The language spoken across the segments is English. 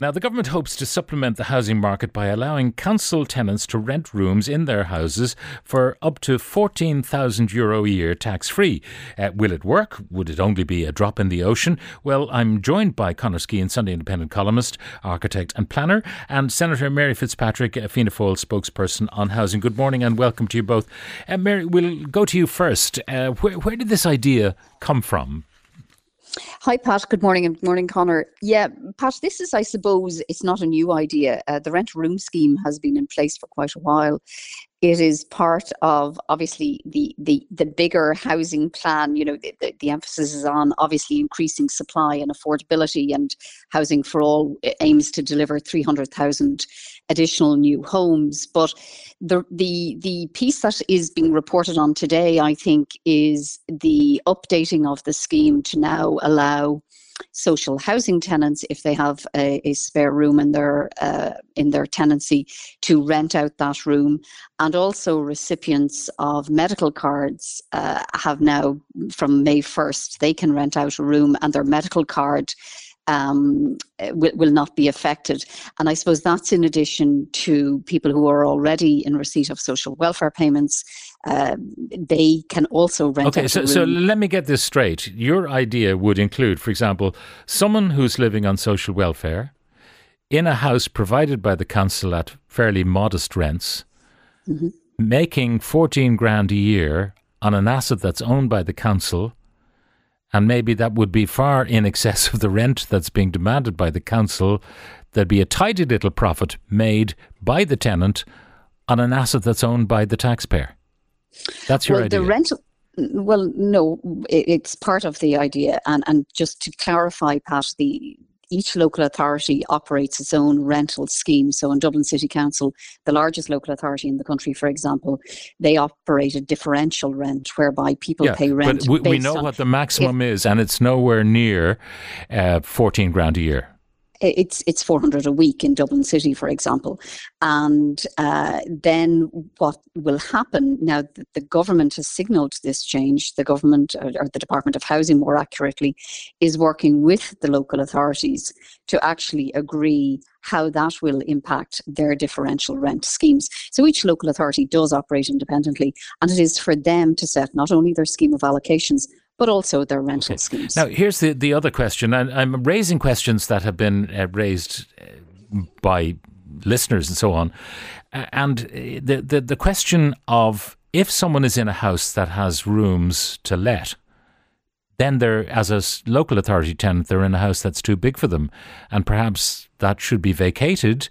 Now, the government hopes to supplement the housing market by allowing council tenants to rent rooms in their houses for up to €14,000 Euro a year tax free. Uh, will it work? Would it only be a drop in the ocean? Well, I'm joined by Conor Skehan, Sunday Independent columnist, architect, and planner, and Senator Mary Fitzpatrick, Fianna Fáil spokesperson on housing. Good morning and welcome to you both. Uh, Mary, we'll go to you first. Uh, where, where did this idea come from? Hi, Pat. Good morning and good morning, Conor. Yeah, Pat, this is, I suppose, it's not a new idea. Uh, the rent room scheme has been in place for quite a while. It is part of obviously the the the bigger housing plan. You know, the, the, the emphasis is on obviously increasing supply and affordability, and housing for all aims to deliver three hundred thousand additional new homes. But the the the piece that is being reported on today, I think, is the updating of the scheme to now allow social housing tenants, if they have a, a spare room in their uh, in their tenancy, to rent out that room, and also recipients of medical cards uh, have now from May first they can rent out a room and their medical card um, will, will not be affected. And I suppose that's in addition to people who are already in receipt of social welfare payments. Uh, they can also rent Okay, so, so let me get this straight. Your idea would include, for example, someone who's living on social welfare in a house provided by the council at fairly modest rents, Mm-hmm. making 14 grand a year on an asset that's owned by the council. And maybe that would be far in excess of the rent that's being demanded by the council. There'd be a tidy little profit made by the tenant on an asset that's owned by the taxpayer. That's your well, idea. the rental. Well, no, it's part of the idea, and and just to clarify, Pat, the each local authority operates its own rental scheme. So in Dublin City Council, the largest local authority in the country, for example, they operate a differential rent whereby people pay rent. But we, we know what the maximum is, and it's nowhere near uh, 14 grand a year. It's it's 400 a week in Dublin City, for example. And uh, then what will happen now? The, the government has signalled this change. The government, or, or the Department of Housing, more accurately, is working with the local authorities to actually agree how that will impact their differential rent schemes. So each local authority does operate independently, and it is for them to set not only their scheme of allocations but also their rental schemes. Now, here's the, the other question, and I'm raising questions that have been uh, raised uh, by listeners and so on. And uh, the, the, the question of if someone is in a house that has rooms to let, then they're, as a local authority tenant, they're in a house that's too big for them. And perhaps that should be vacated,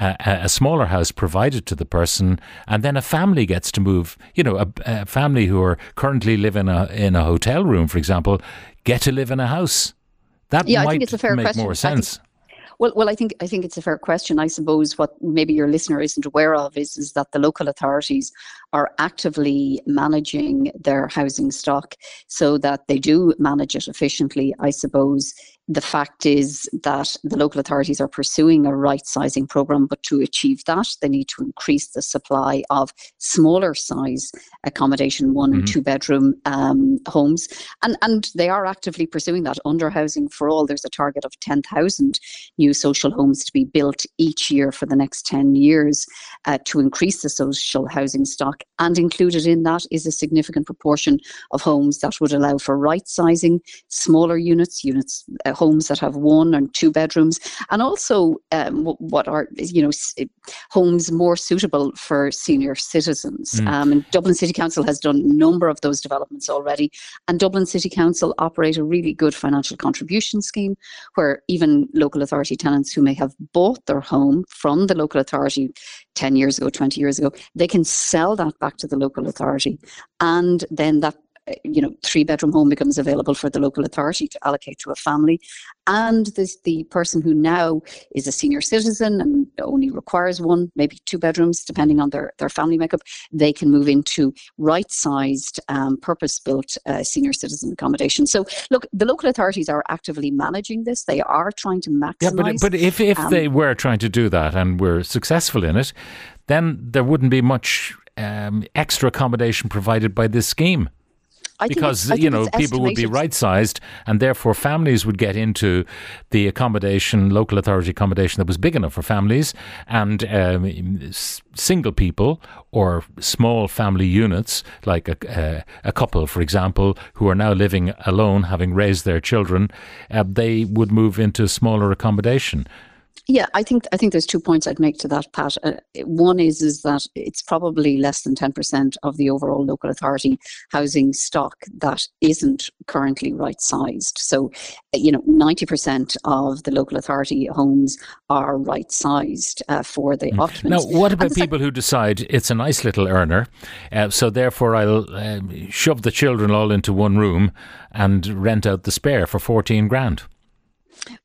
a a smaller house provided to the person, and then a family gets to move. You know, a, a family who are currently living in a, in a hotel room, for example, get to live in a house. That Yeah, I might think it's a fair make question. more sense. Well, well, I think I think it's a fair question. I suppose what maybe your listener isn't aware of is is that the local authorities are actively managing their housing stock so that they do manage it efficiently. I suppose the fact is that the local authorities are pursuing a right sizing program, but to achieve that, they need to increase the supply of smaller size accommodation, one and Mhm. two bedroom um, homes, and and they are actively pursuing that under Housing for All. There's a target of ten thousand new social homes to be built each year for the next 10 years uh, to increase the social housing stock. And included in that is a significant proportion of homes that would allow for right sizing, smaller units, units, uh, homes that have one and two bedrooms, and also um, what are, you know, homes more suitable for senior citizens. Mm. Um, and Dublin City Council has done a number of those developments already. And Dublin City Council operate a really good financial contribution scheme where even local authority tenants who may have bought their home from the local authority 10 years ago, 20 years ago, they can sell that back to the local authority. And then that you know, three bedroom home becomes available for the local authority to allocate to a family. And this, the person who now is a senior citizen and only requires one, maybe two bedrooms, depending on their, their family makeup, they can move into right sized, um, purpose built uh, senior citizen accommodation. So, look, the local authorities are actively managing this. They are trying to maximize. Yeah, but but if if um, they were trying to do that and were successful in it, then there wouldn't be much um, extra accommodation provided by this scheme. I because you know people would be right sized, and therefore families would get into the accommodation, local authority accommodation that was big enough for families, and um, single people or small family units, like a, uh, a couple, for example, who are now living alone, having raised their children, uh, they would move into smaller accommodation. Yeah, I think I think there's two points I'd make to that, Pat. Uh, one is is that it's probably less than ten percent of the overall local authority housing stock that isn't currently right sized. So, uh, you know, ninety percent of the local authority homes are right sized uh, for the Now, occupants. Now, what about sec- people who decide it's a nice little earner, uh, so therefore I'll um, shove the children all into one room and rent out the spare for 14 grand?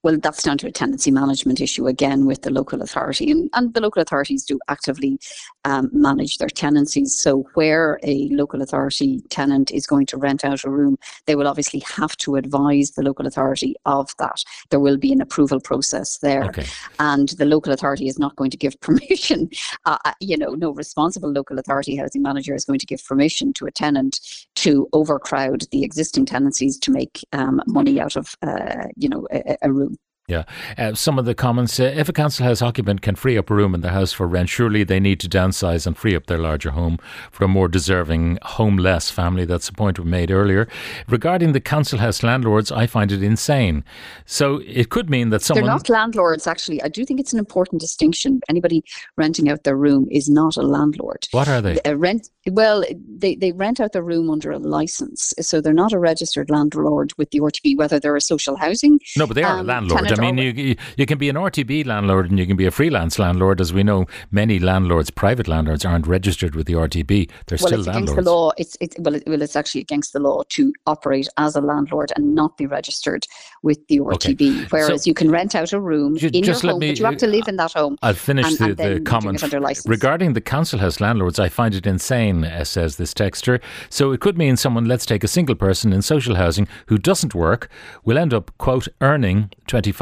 Well, that's down to a tenancy management issue again with the local authority, and, and the local authorities do actively um, manage their tenancies. So, where a local authority tenant is going to rent out a room, they will obviously have to advise the local authority of that. There will be an approval process there, Okay. and the local authority is not going to give permission. Uh, uh, you know, no responsible local authority housing manager is going to give permission to a tenant to overcrowd the existing tenancies to make um, money out of, uh, you know, a, a room. Yeah. Uh, some of the comments uh, if a council house occupant can free up a room in the house for rent, surely they need to downsize and free up their larger home for a more deserving homeless family. That's a point we made earlier. Regarding the council house landlords, I find it insane. So it could mean that someone. They're not landlords, actually. I do think it's an important distinction. Anybody renting out their room is not a landlord. what are they? A rent, well, they, they rent out their room under a license, so they're not a registered landlord with the RTB, whether they're a social housing. No, but they are a um, landlord. I tenant mean, you, you you can be an RTB landlord and you can be a freelance landlord. As we know, many landlords, private landlords, aren't registered with the RTB. They're Well, still it's landlords. against the law. It's it, well, it, well, it's actually against the law to operate as a landlord and not be registered with the Okay. RTB. Whereas you can rent out a room Ju- in just your let home, me- but you have to live in that home. I'll finish and- the, and the comment. Regarding the council house landlords, I find it insane, uh, says this texter. So it could mean someone, let's take a single person in social housing who doesn't work, will end up, quote, earning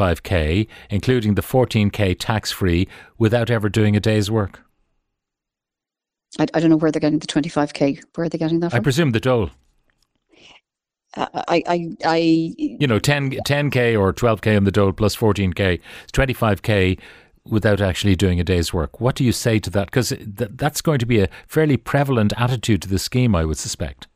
25k, including the 14k tax free, without ever doing a day's work. I, I don't know where they're getting the 25k. Where are they getting that I presume the dole, Uh, I, I, I, you know, 10, 10k or 12k on the dole plus 14k, 25k without actually doing a day's work. What do you say to that? Because th- that's going to be a fairly prevalent attitude to the scheme, I would suspect.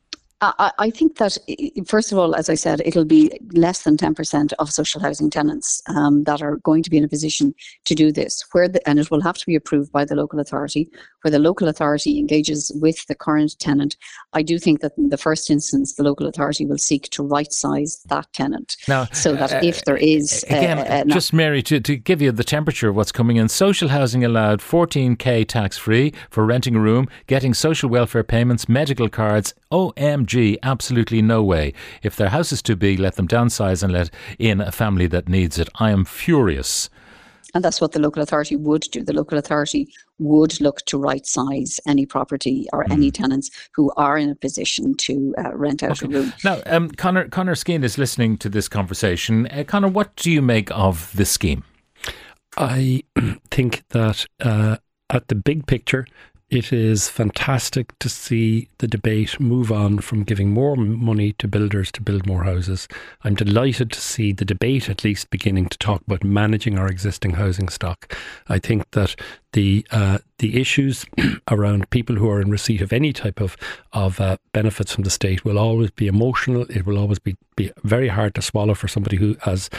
I, I I think that first of all, as I said, it'll be less than ten percent of social housing tenants um, that are going to be in a position to do this. Where the, and it will have to be approved by the local authority. Where the local authority engages with the current tenant, I do think that in the first instance, the local authority will seek to right size that tenant Now, so that uh, if there is uh, Again, uh, an just Mary, to, to give you the temperature of what's coming in, social housing allowed 14k tax free for renting a room, getting social welfare payments, medical cards. OMG, absolutely no way. If their house is too big, let them downsize and let in a family that needs it. I am furious. And that's what the local authority would do. The local authority would look to right size any property or Hmm. any tenants who are in a position to uh, rent out a room. Now, um, Conor, Conor Skehan is listening to this conversation. Uh, Conor, what do you make of this scheme? I think that uh, at the big picture, it is fantastic to see the debate move on from giving more money to builders to build more houses. I'm delighted to see the debate at least beginning to talk about managing our existing housing stock. I think that the uh, the issues around people who are in receipt of any type of of uh, benefits from the state will always be emotional. It will always be be very hard to swallow for somebody who, as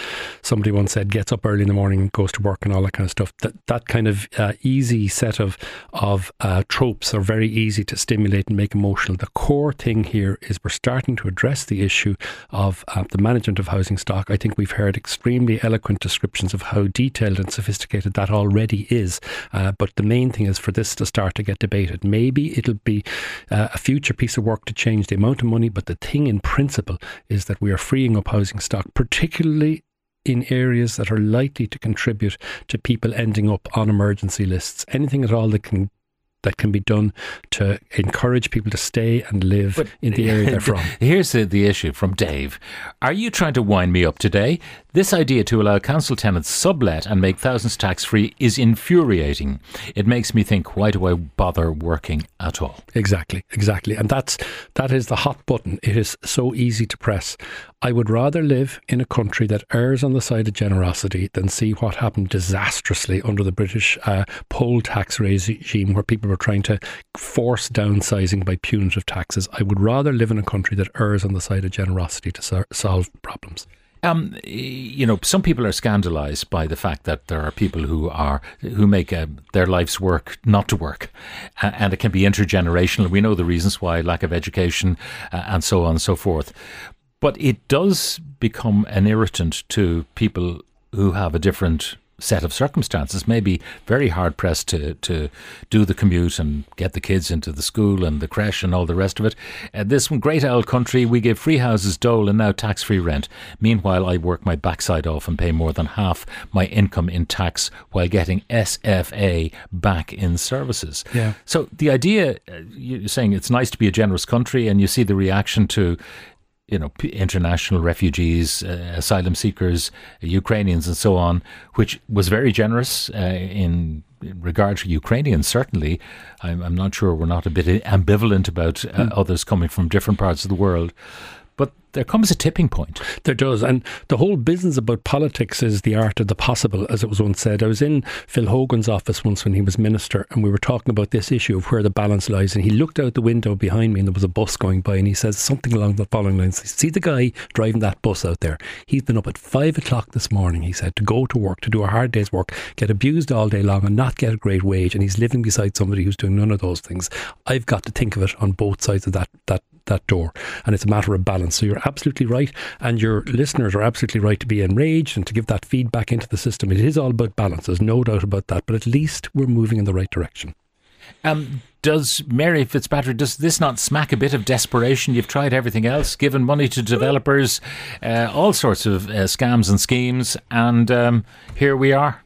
somebody once said, gets up early in the morning and goes to work and all that kind of stuff. That that kind of uh, easy set of of uh, tropes are very easy to stimulate and make emotional. The core thing here is we're starting to address the issue of uh, the management of housing stock. I think we've heard extremely eloquent descriptions of how detailed and sophisticated that already is. Uh, but the main thing is for this to start to get debated. Maybe it'll be uh, a future piece of work to change the amount of money, but the thing in principle is that we are freeing up housing stock, particularly in areas that are likely to contribute to people ending up on emergency lists. Anything at all that can that can be done to encourage people to stay and live in the area they're from. Here's the, the issue from Dave. Are you trying to wind me up today? This idea to allow council tenants sublet and make thousands tax free is infuriating. It makes me think, why do I bother working at all? Exactly, exactly. And that's that is the hot button. It is so easy to press. I would rather live in a country that errs on the side of generosity than see what happened disastrously under the British uh, poll tax regime, where people were trying to force downsizing by punitive taxes. I would rather live in a country that errs on the side of generosity to so- solve problems. Um, you know, some people are scandalised by the fact that there are people who are who make uh, their life's work not to work, uh, and it can be intergenerational. We know the reasons why: lack of education, uh, and so on and so forth. But it does become an irritant to people who have a different set of circumstances may be very hard pressed to, to do the commute and get the kids into the school and the creche and all the rest of it. Uh, this one, great old country, we give free houses, dole, and now tax free rent. Meanwhile, I work my backside off and pay more than half my income in tax while getting SFA back in services. Yeah. So the idea, uh, you're saying it's nice to be a generous country, and you see the reaction to you know, international refugees, uh, asylum seekers, Ukrainians, and so on, which was very generous uh, in, in, regard to Ukrainians. Certainly, I'm, I'm, not sure we're not a bit ambivalent about uh, mm. others coming from different parts of the world. But there comes a tipping point. There does. And the whole business about politics is the art of the possible, as it was once said. I was in Phil Hogan's office once when he was minister, and we were talking about this issue of where the balance lies. And he looked out the window behind me, and there was a bus going by, and he says something along the following lines See the guy driving that bus out there? He's been up at five o'clock this morning, he said, to go to work, to do a hard day's work, get abused all day long, and not get a great wage. And he's living beside somebody who's doing none of those things. I've got to think of it on both sides of that, that that door. And it's a matter of balance. So you're absolutely right. And your listeners are absolutely right to be enraged and to give that feedback into the system. It is all about balance. There's no doubt about that. But at least we're moving in the right direction. Um, does Mary Fitzpatrick, does this not smack a bit of desperation? You've tried everything else, given money to developers, uh, all sorts of uh, scams and schemes, and um, here we are.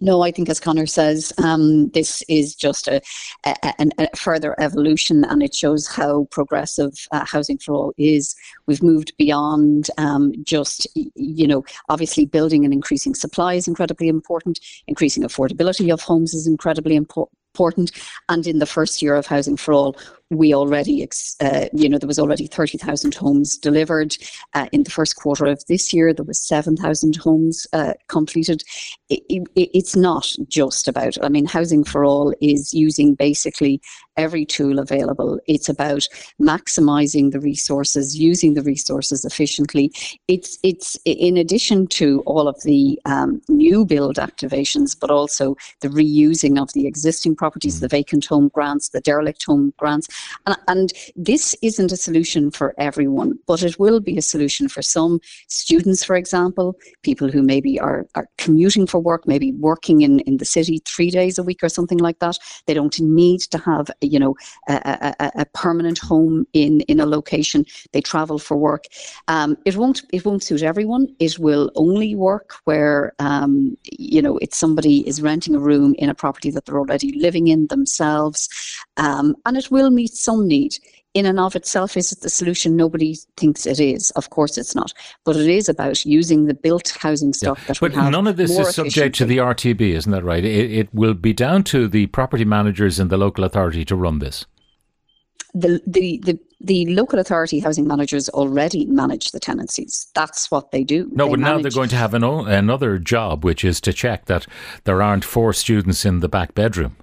No, I think, as Conor says, um, this is just a, a, a, further evolution, and it shows how progressive uh, housing for all is. We've moved beyond um, just, you know, obviously building and increasing supply is incredibly important. Increasing affordability of homes is incredibly important important. And in the first year of Housing for All, we already, uh, you know, there was already 30,000 homes delivered. Uh, in the first quarter of this year, there was 7,000 homes uh, completed. It, it, it's not just about, I mean, Housing for All is using basically every tool available. It's about maximizing the resources, using the resources efficiently. It's, it's in addition to all of the um, new build activations, but also the reusing of the existing properties, the mm. vacant home grants, the derelict home grants and, and this isn't a solution for everyone, but it will be a solution for some students, for example, people who maybe are, are commuting for work, maybe working in, in the city three days a week or something like that. They don't need to have, you know, a, a, a permanent home in, in a location. They travel for work. Um, it won't it won't suit everyone. It will only work where um, you know it's somebody is renting a room in a property that they're already living in themselves, um, and it will meet some need. In and of itself, is it the solution? Nobody thinks it is. Of course, it's not. But it is about using the built housing stock yeah. that but we have. none of this is subject to the RTB, isn't that right? It, it will be down to the property managers in the local authority to run this. The, the, the the local authority housing managers already manage the tenancies. That's what they do. No, they but now they're going to have an o- another job, which is to check that there aren't four students in the back bedroom.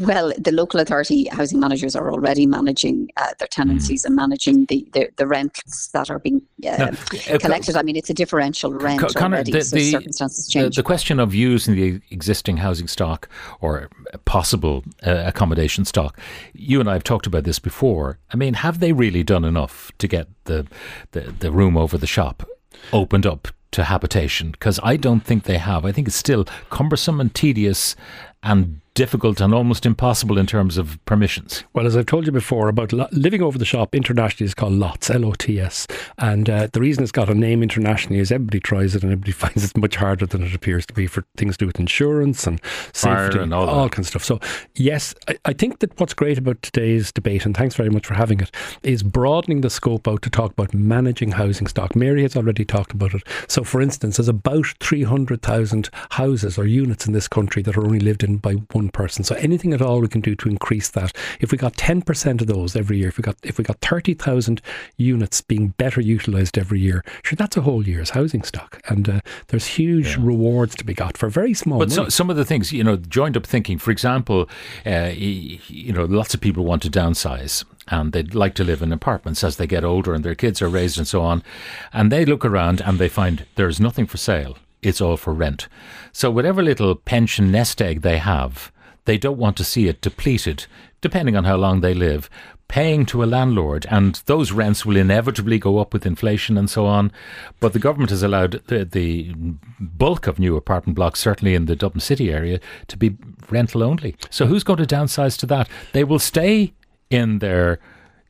Well, the local authority housing managers are already managing uh, their tenancies mm. and managing the, the, the, rents that are being uh, now, uh, collected. I mean, it's a differential rent Conor, already, the, so the, circumstances change. The, question of using the existing housing stock or possible uh, accommodation stock, you and I have talked about this before. I mean, have they really done enough to get the, the, the room over the shop opened up to habitation? Because I don't think they have. I think it's still cumbersome and tedious and difficult and almost impossible in terms of permissions. Well, as I've told you before, about lo- living over the shop internationally is called LOTS, L O T S. And uh, the reason it's got a name internationally is everybody tries it and everybody finds it's much harder than it appears to be for things to do with insurance and Fire safety and all that. kind of stuff. So, yes, I, I think that what's great about today's debate, and thanks very much for having it, is broadening the scope out to talk about managing housing stock. Mary has already talked about it. So, for instance, there's about 300,000 houses or units in this country that are only lived in by one person. So, anything at all we can do to increase that. If we got 10% of those every year, if we got if we got 30,000 units being better utilised every year, sure, that's a whole year's housing stock. And uh, there's huge rewards to be got for very small But so, some of the things, you know, joined up thinking, for example, uh, you know, lots of people want to downsize and they'd like to live in apartments as they get older and their kids are raised and so on. And they look around and they find there's nothing for sale, it's all for rent. So, whatever little pension nest egg they have, they don't want to see it depleted, depending on how long they live. Paying to a landlord, and those rents will inevitably go up with inflation and so on. But the government has allowed the, the bulk of new apartment blocks, certainly in the Dublin City area, to be rental only. So who's going to downsize to that? They will stay in their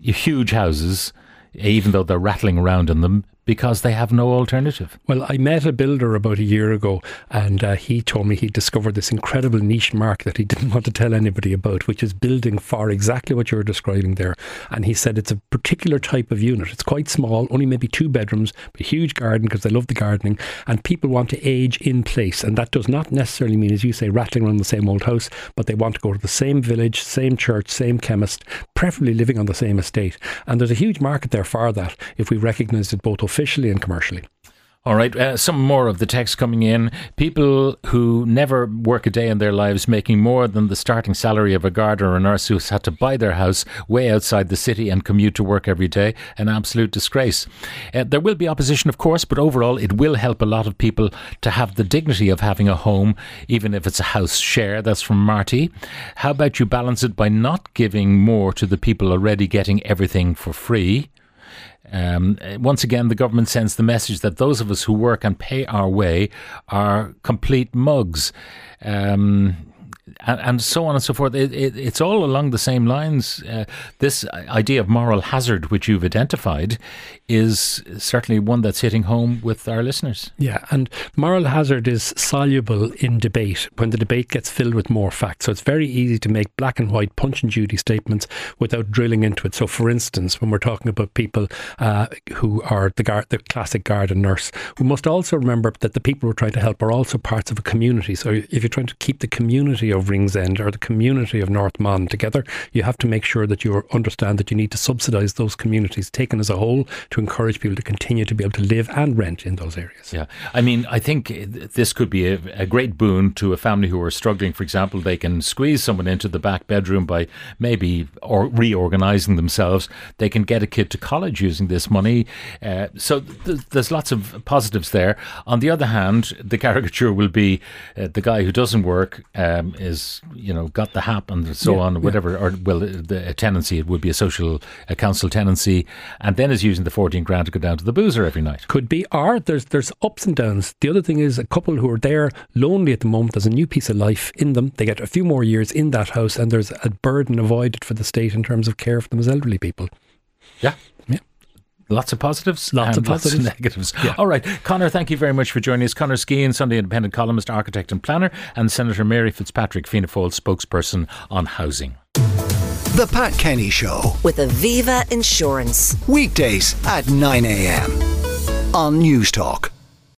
huge houses, even though they're rattling around in them, because they have no alternative. Well, I met a builder about a year ago, and uh, he told me he discovered this incredible niche market that he didn't want to tell anybody about, which is building for exactly what you're describing there. And he said it's a particular type of unit. It's quite small, only maybe two bedrooms, but a huge garden because they love the gardening, and people want to age in place. And that does not necessarily mean, as you say, rattling around the same old house, but they want to go to the same village, same church, same chemist, preferably living on the same estate. And there's a huge market there for that if we recognise it both officially and commercially. All right, uh, some more of the text coming in. People who never work a day in their lives making more than the starting salary of a gardener or a nurse who's had to buy their house way outside the city and commute to work every day. An absolute disgrace. Uh, there will be opposition, of course, but overall it will help a lot of people to have the dignity of having a home, even if it's a house share. That's from Marty. How about you balance it by not giving more to the people already getting everything for free? Um, once again, the government sends the message that those of us who work and pay our way are complete mugs. Um, and, and so on and so forth. It, it, it's all along the same lines. Uh, this idea of moral hazard, which you've identified, is certainly one that's hitting home with our listeners. Yeah, and moral hazard is soluble in debate when the debate gets filled with more facts. So it's very easy to make black and white Punch and Judy statements without drilling into it. So, for instance, when we're talking about people uh, who are the, gar- the classic garden nurse, we must also remember that the people we're trying to help are also parts of a community. So, if you're trying to keep the community of Ringsend or the community of North Mon together, you have to make sure that you understand that you need to subsidise those communities taken as a whole to encourage people to continue to be able to live and rent in those areas. Yeah, I mean, I think this could be a, a, great boon to a family who are struggling. For example, they can squeeze someone into the back bedroom by maybe or reorganizing themselves. They can get a kid to college using this money. Uh, so th- there's lots of positives there. On the other hand, the caricature will be uh, the guy who doesn't work um, is you know got the hap and so Yeah, on, yeah. whatever, or well, the a tenancy it would be a social a council tenancy, and then is using the fourteen grand to go down to the boozer every night. Could be, or there's there's ups and downs. The other thing is a couple who are there lonely at the moment. There's a new piece of life in them. They get a few more years in that house, and there's a burden avoided for the state in terms of care for them as elderly people. Yeah. Yeah. Lots of positives. Lots and of positives. Lots of negatives. All right. Conor, thank you very much for joining us. Conor Skehan, Sunday Independent columnist, architect, and planner, and Senator Mary Fitzpatrick, Fianna Fáil spokesperson on housing. The Pat Kenny Show. with Aviva Insurance. Weekdays at 9 a.m. on News Talk.